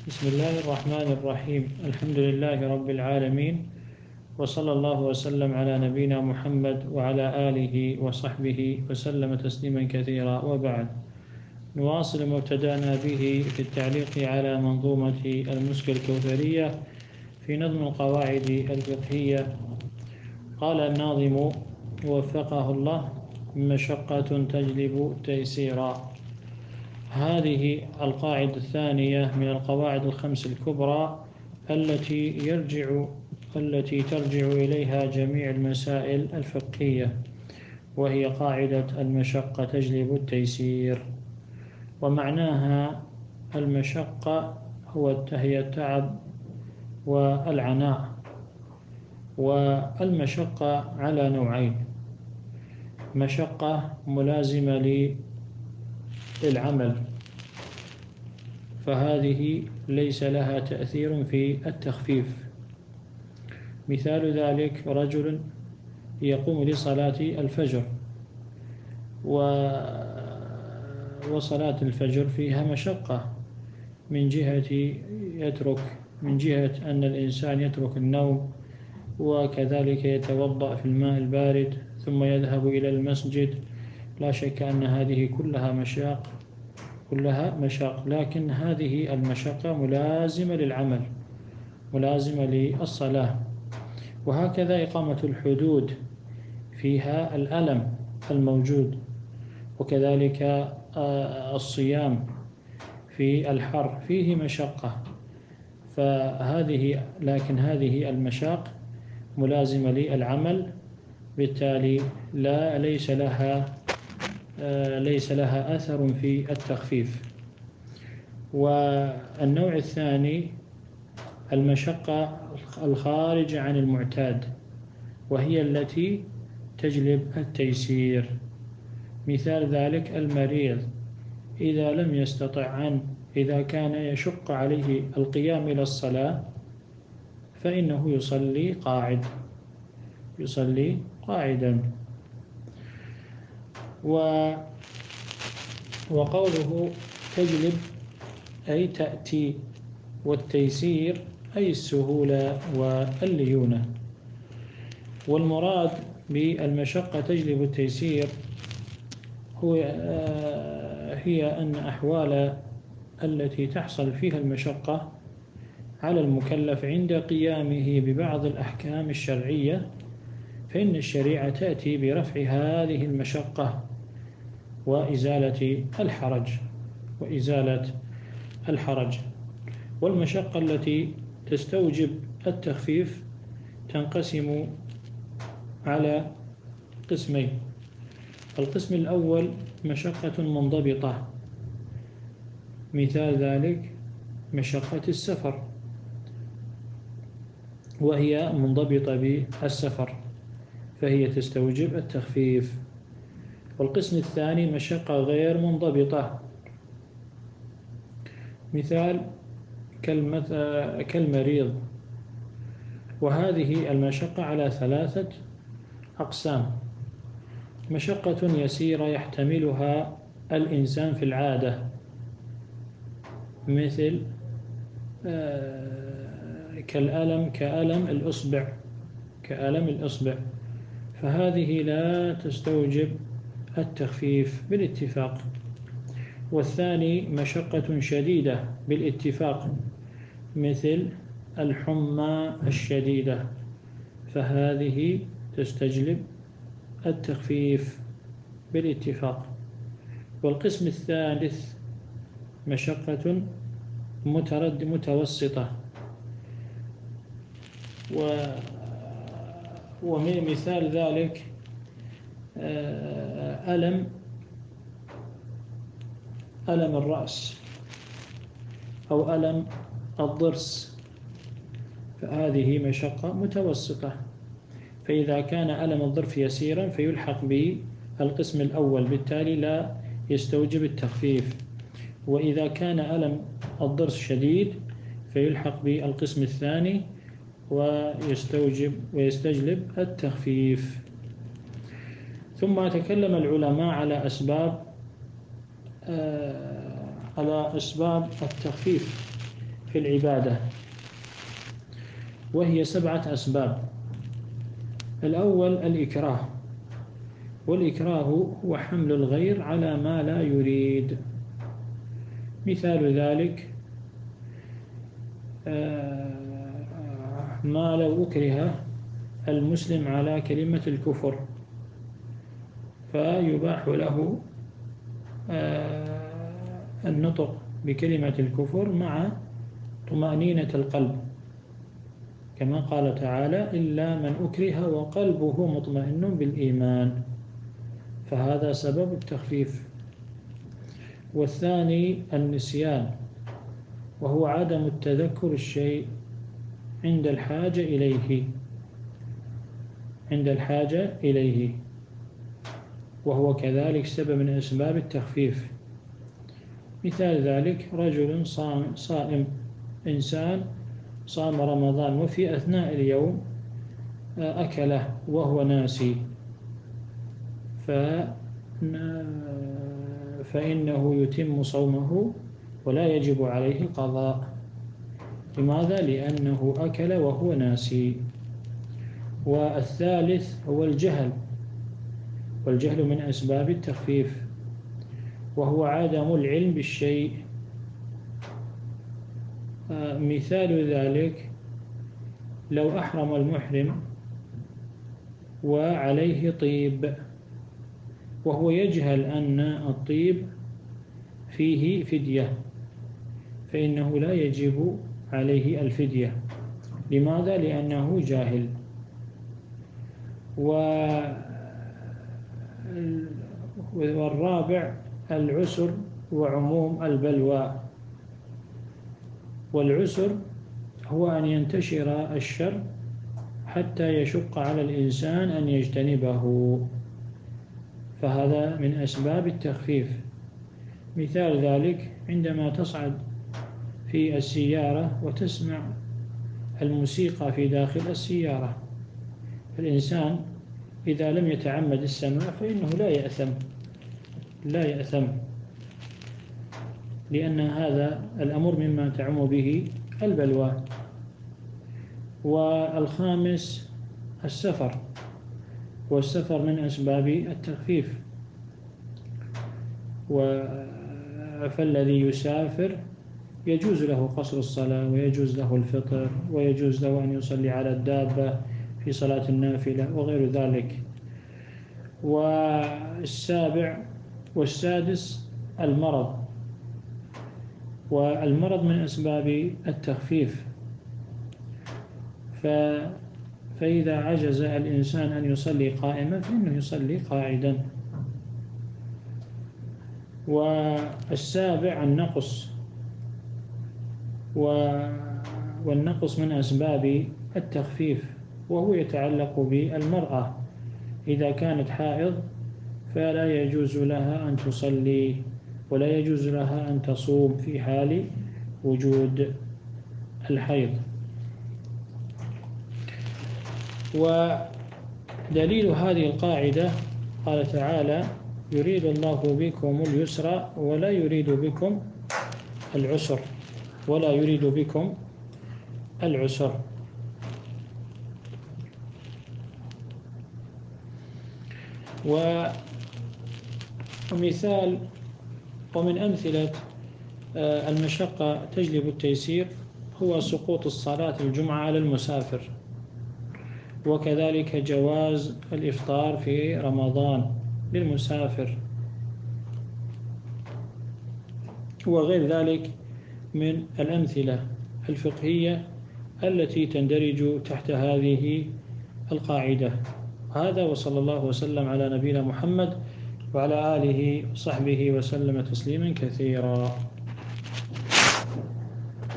بسم الله الرحمن الرحيم. الحمد لله رب العالمين وصلى الله وسلم على نبينا محمد وعلى آله وصحبه وسلم تسليما كثيرا. وبعد نواصل ما ابتدأنا به في التعليق على منظومة المسك الكوثرية في نظم القواعد الفقهية. قال الناظم وفقه الله مشقة تجلب تيسيرا. هذه القاعدة الثانية من القواعد الخمس الكبرى التي يرجع التي ترجع إليها جميع المسائل الفقهية وهي قاعدة المشقة تجلب التيسير. ومعناها المشقة هو هي التعب والعناء. والمشقة على نوعين مشقة ملازمة للعمل. فهذه ليس لها تأثير في التخفيف. مثال ذلك رجل يقوم لصلاة الفجر وصلاة الفجر فيها مشقة. من جهة يترك من جهة أن الإنسان يترك النوم وكذلك يتوضأ في الماء البارد ثم يذهب إلى المسجد لا شك أن هذه كلها مشاق كلها مشاق. لكن هذه المشقة ملازمة للعمل ملازمة للصلاة. وهكذا إقامة الحدود فيها الألم الموجود وكذلك الصيام في الحر. فيه مشقة. فهذه لكن هذه المشاق ملازمة للعمل بالتالي لا ليس لها ليس لها أثر في التخفيف. والنوع الثاني المشقة الخارجة عن المعتاد وهي التي تجلب التيسير. مثال ذلك المريض. إذا لم يستطع عن إذا كان يشق عليه القيام إلى الصلاة فإنه يصلي قاعد يصلي قاعدا. و وقوله تجلب أي تأتي والتيسير أي السهولة والليونة. والمراد بالمشقة تجلب التيسير هو هي أن أحوال التي تحصل فيها المشقة على المكلف عند قيامه ببعض الأحكام الشرعية فإن الشريعة تأتي برفع هذه المشقة. وإزالة الحرج وإزالة الحرج. والمشقة التي تستوجب التخفيف تنقسم على قسمين. القسم الأول مشقة منضبطة. مثال ذلك مشقة السفر وهي منضبطة بالسفر فهي تستوجب التخفيف. والقسم الثاني مشقة غير منضبطة. مثال كالمريض. وهذه المشقة على ثلاثة أقسام. مشقة يسيرة يحتملها الإنسان في العادة. مثل كالألم كألم الإصبع كألم الإصبع. فهذه لا تستوجب التخفيف بالاتفاق. والثاني مشقة شديدة بالاتفاق مثل الحمى الشديدة فهذه تستجلب التخفيف بالاتفاق. والقسم الثالث مشقة مترد متوسطة. و ومثال ذلك ألم ألم الرأس أو ألم الضرس. فهذه مشقة متوسطة. فإذا كان ألم الضرس يسيرا فيلحق بالقسم الأول بالتالي لا يستوجب التخفيف. وإذا كان ألم الضرس شديد فيلحق بالقسم الثاني ويستوجب ويستجلب التخفيف. ثم تكلم العلماء على أسباب على أسباب التخفيف في العبادة وهي سبعة أسباب. الأول الإكراه والإكراه هو حمل الغير على ما لا يريد. مثال ذلك آه، ما لو أكره المسلم على كلمة الكفر. فيباح له آه، النطق بكلمة الكفر مع طمأنينة القلب. كما قال تعالى إلا من أكره وقلبه مطمئن بالإيمان. فهذا سبب التخفيف. والثاني النسيان وهو عدم التذكر الشيء عند الحاجة إليه. عند الحاجة إليه. وهو كذلك سبب من أسباب التخفيف. مثال ذلك رجل صام صائم إنسان صام رمضان وفي أثناء اليوم أكله وهو ناسي. فإنه يتم صومه ولا يجب عليه القضاء. لماذا؟ لأنه أكل وهو ناسي. والثالث هو الجهل. والجهل من أسباب التخفيف وهو عدم العلم بالشيء. آه، مثال ذلك لو أحرم المحرم وعليه طيب وهو يجهل أن الطيب فيه فدية فإنه لا يجب عليه الفدية. لماذا؟ لأنه جاهل. والرابع العسر وعموم البلوى. والعسر هو أن ينتشر الشر حتى يشق على الإنسان أن يجتنبه. فهذا من أسباب التخفيف. مثال ذلك عندما تصعد في السيارة وتسمع الموسيقى في داخل السيارة. الإنسان إذا لم يتعمد السماع فإنه لا يأثم لا يأثم. لأن هذا الأمر مما تعم به البلوى. والخامس السفر والسفر من أسباب التخفيف. فالذي يسافر يجوز له قصر الصلاة ويجوز له الفطر ويجوز له أن يصلي على الدابة. في صلاة النافلة وغير ذلك. والسابع والسادس المرض. والمرض من أسباب التخفيف. ف فإذا عجز الإنسان أن يصلي قائما فإنه يصلي قاعدا. والسابع النقص. والنقص من أسباب التخفيف. وهو يتعلق بالمرأة. إذا كانت حائض فلا يجوز لها أن تصلي ولا يجوز لها أن تصوم في حال وجود الحيض. ودليل هذه القاعدة قال تعالى يريد الله بكم اليسر ولا يريد بكم العسر. ولا يريد بكم العسر. ومثال ومن أمثلة آه، المشقة تجلب التيسير هو سقوط الصلاة الجمعة على المسافر وكذلك جواز الإفطار في رمضان للمسافر. وغير ذلك من الأمثلة الفقهية التي تندرج تحت هذه القاعدة. هذا وصلى الله وسلم على نبينا محمد وعلى آله وصحبه وسلم تسليما كثيرا.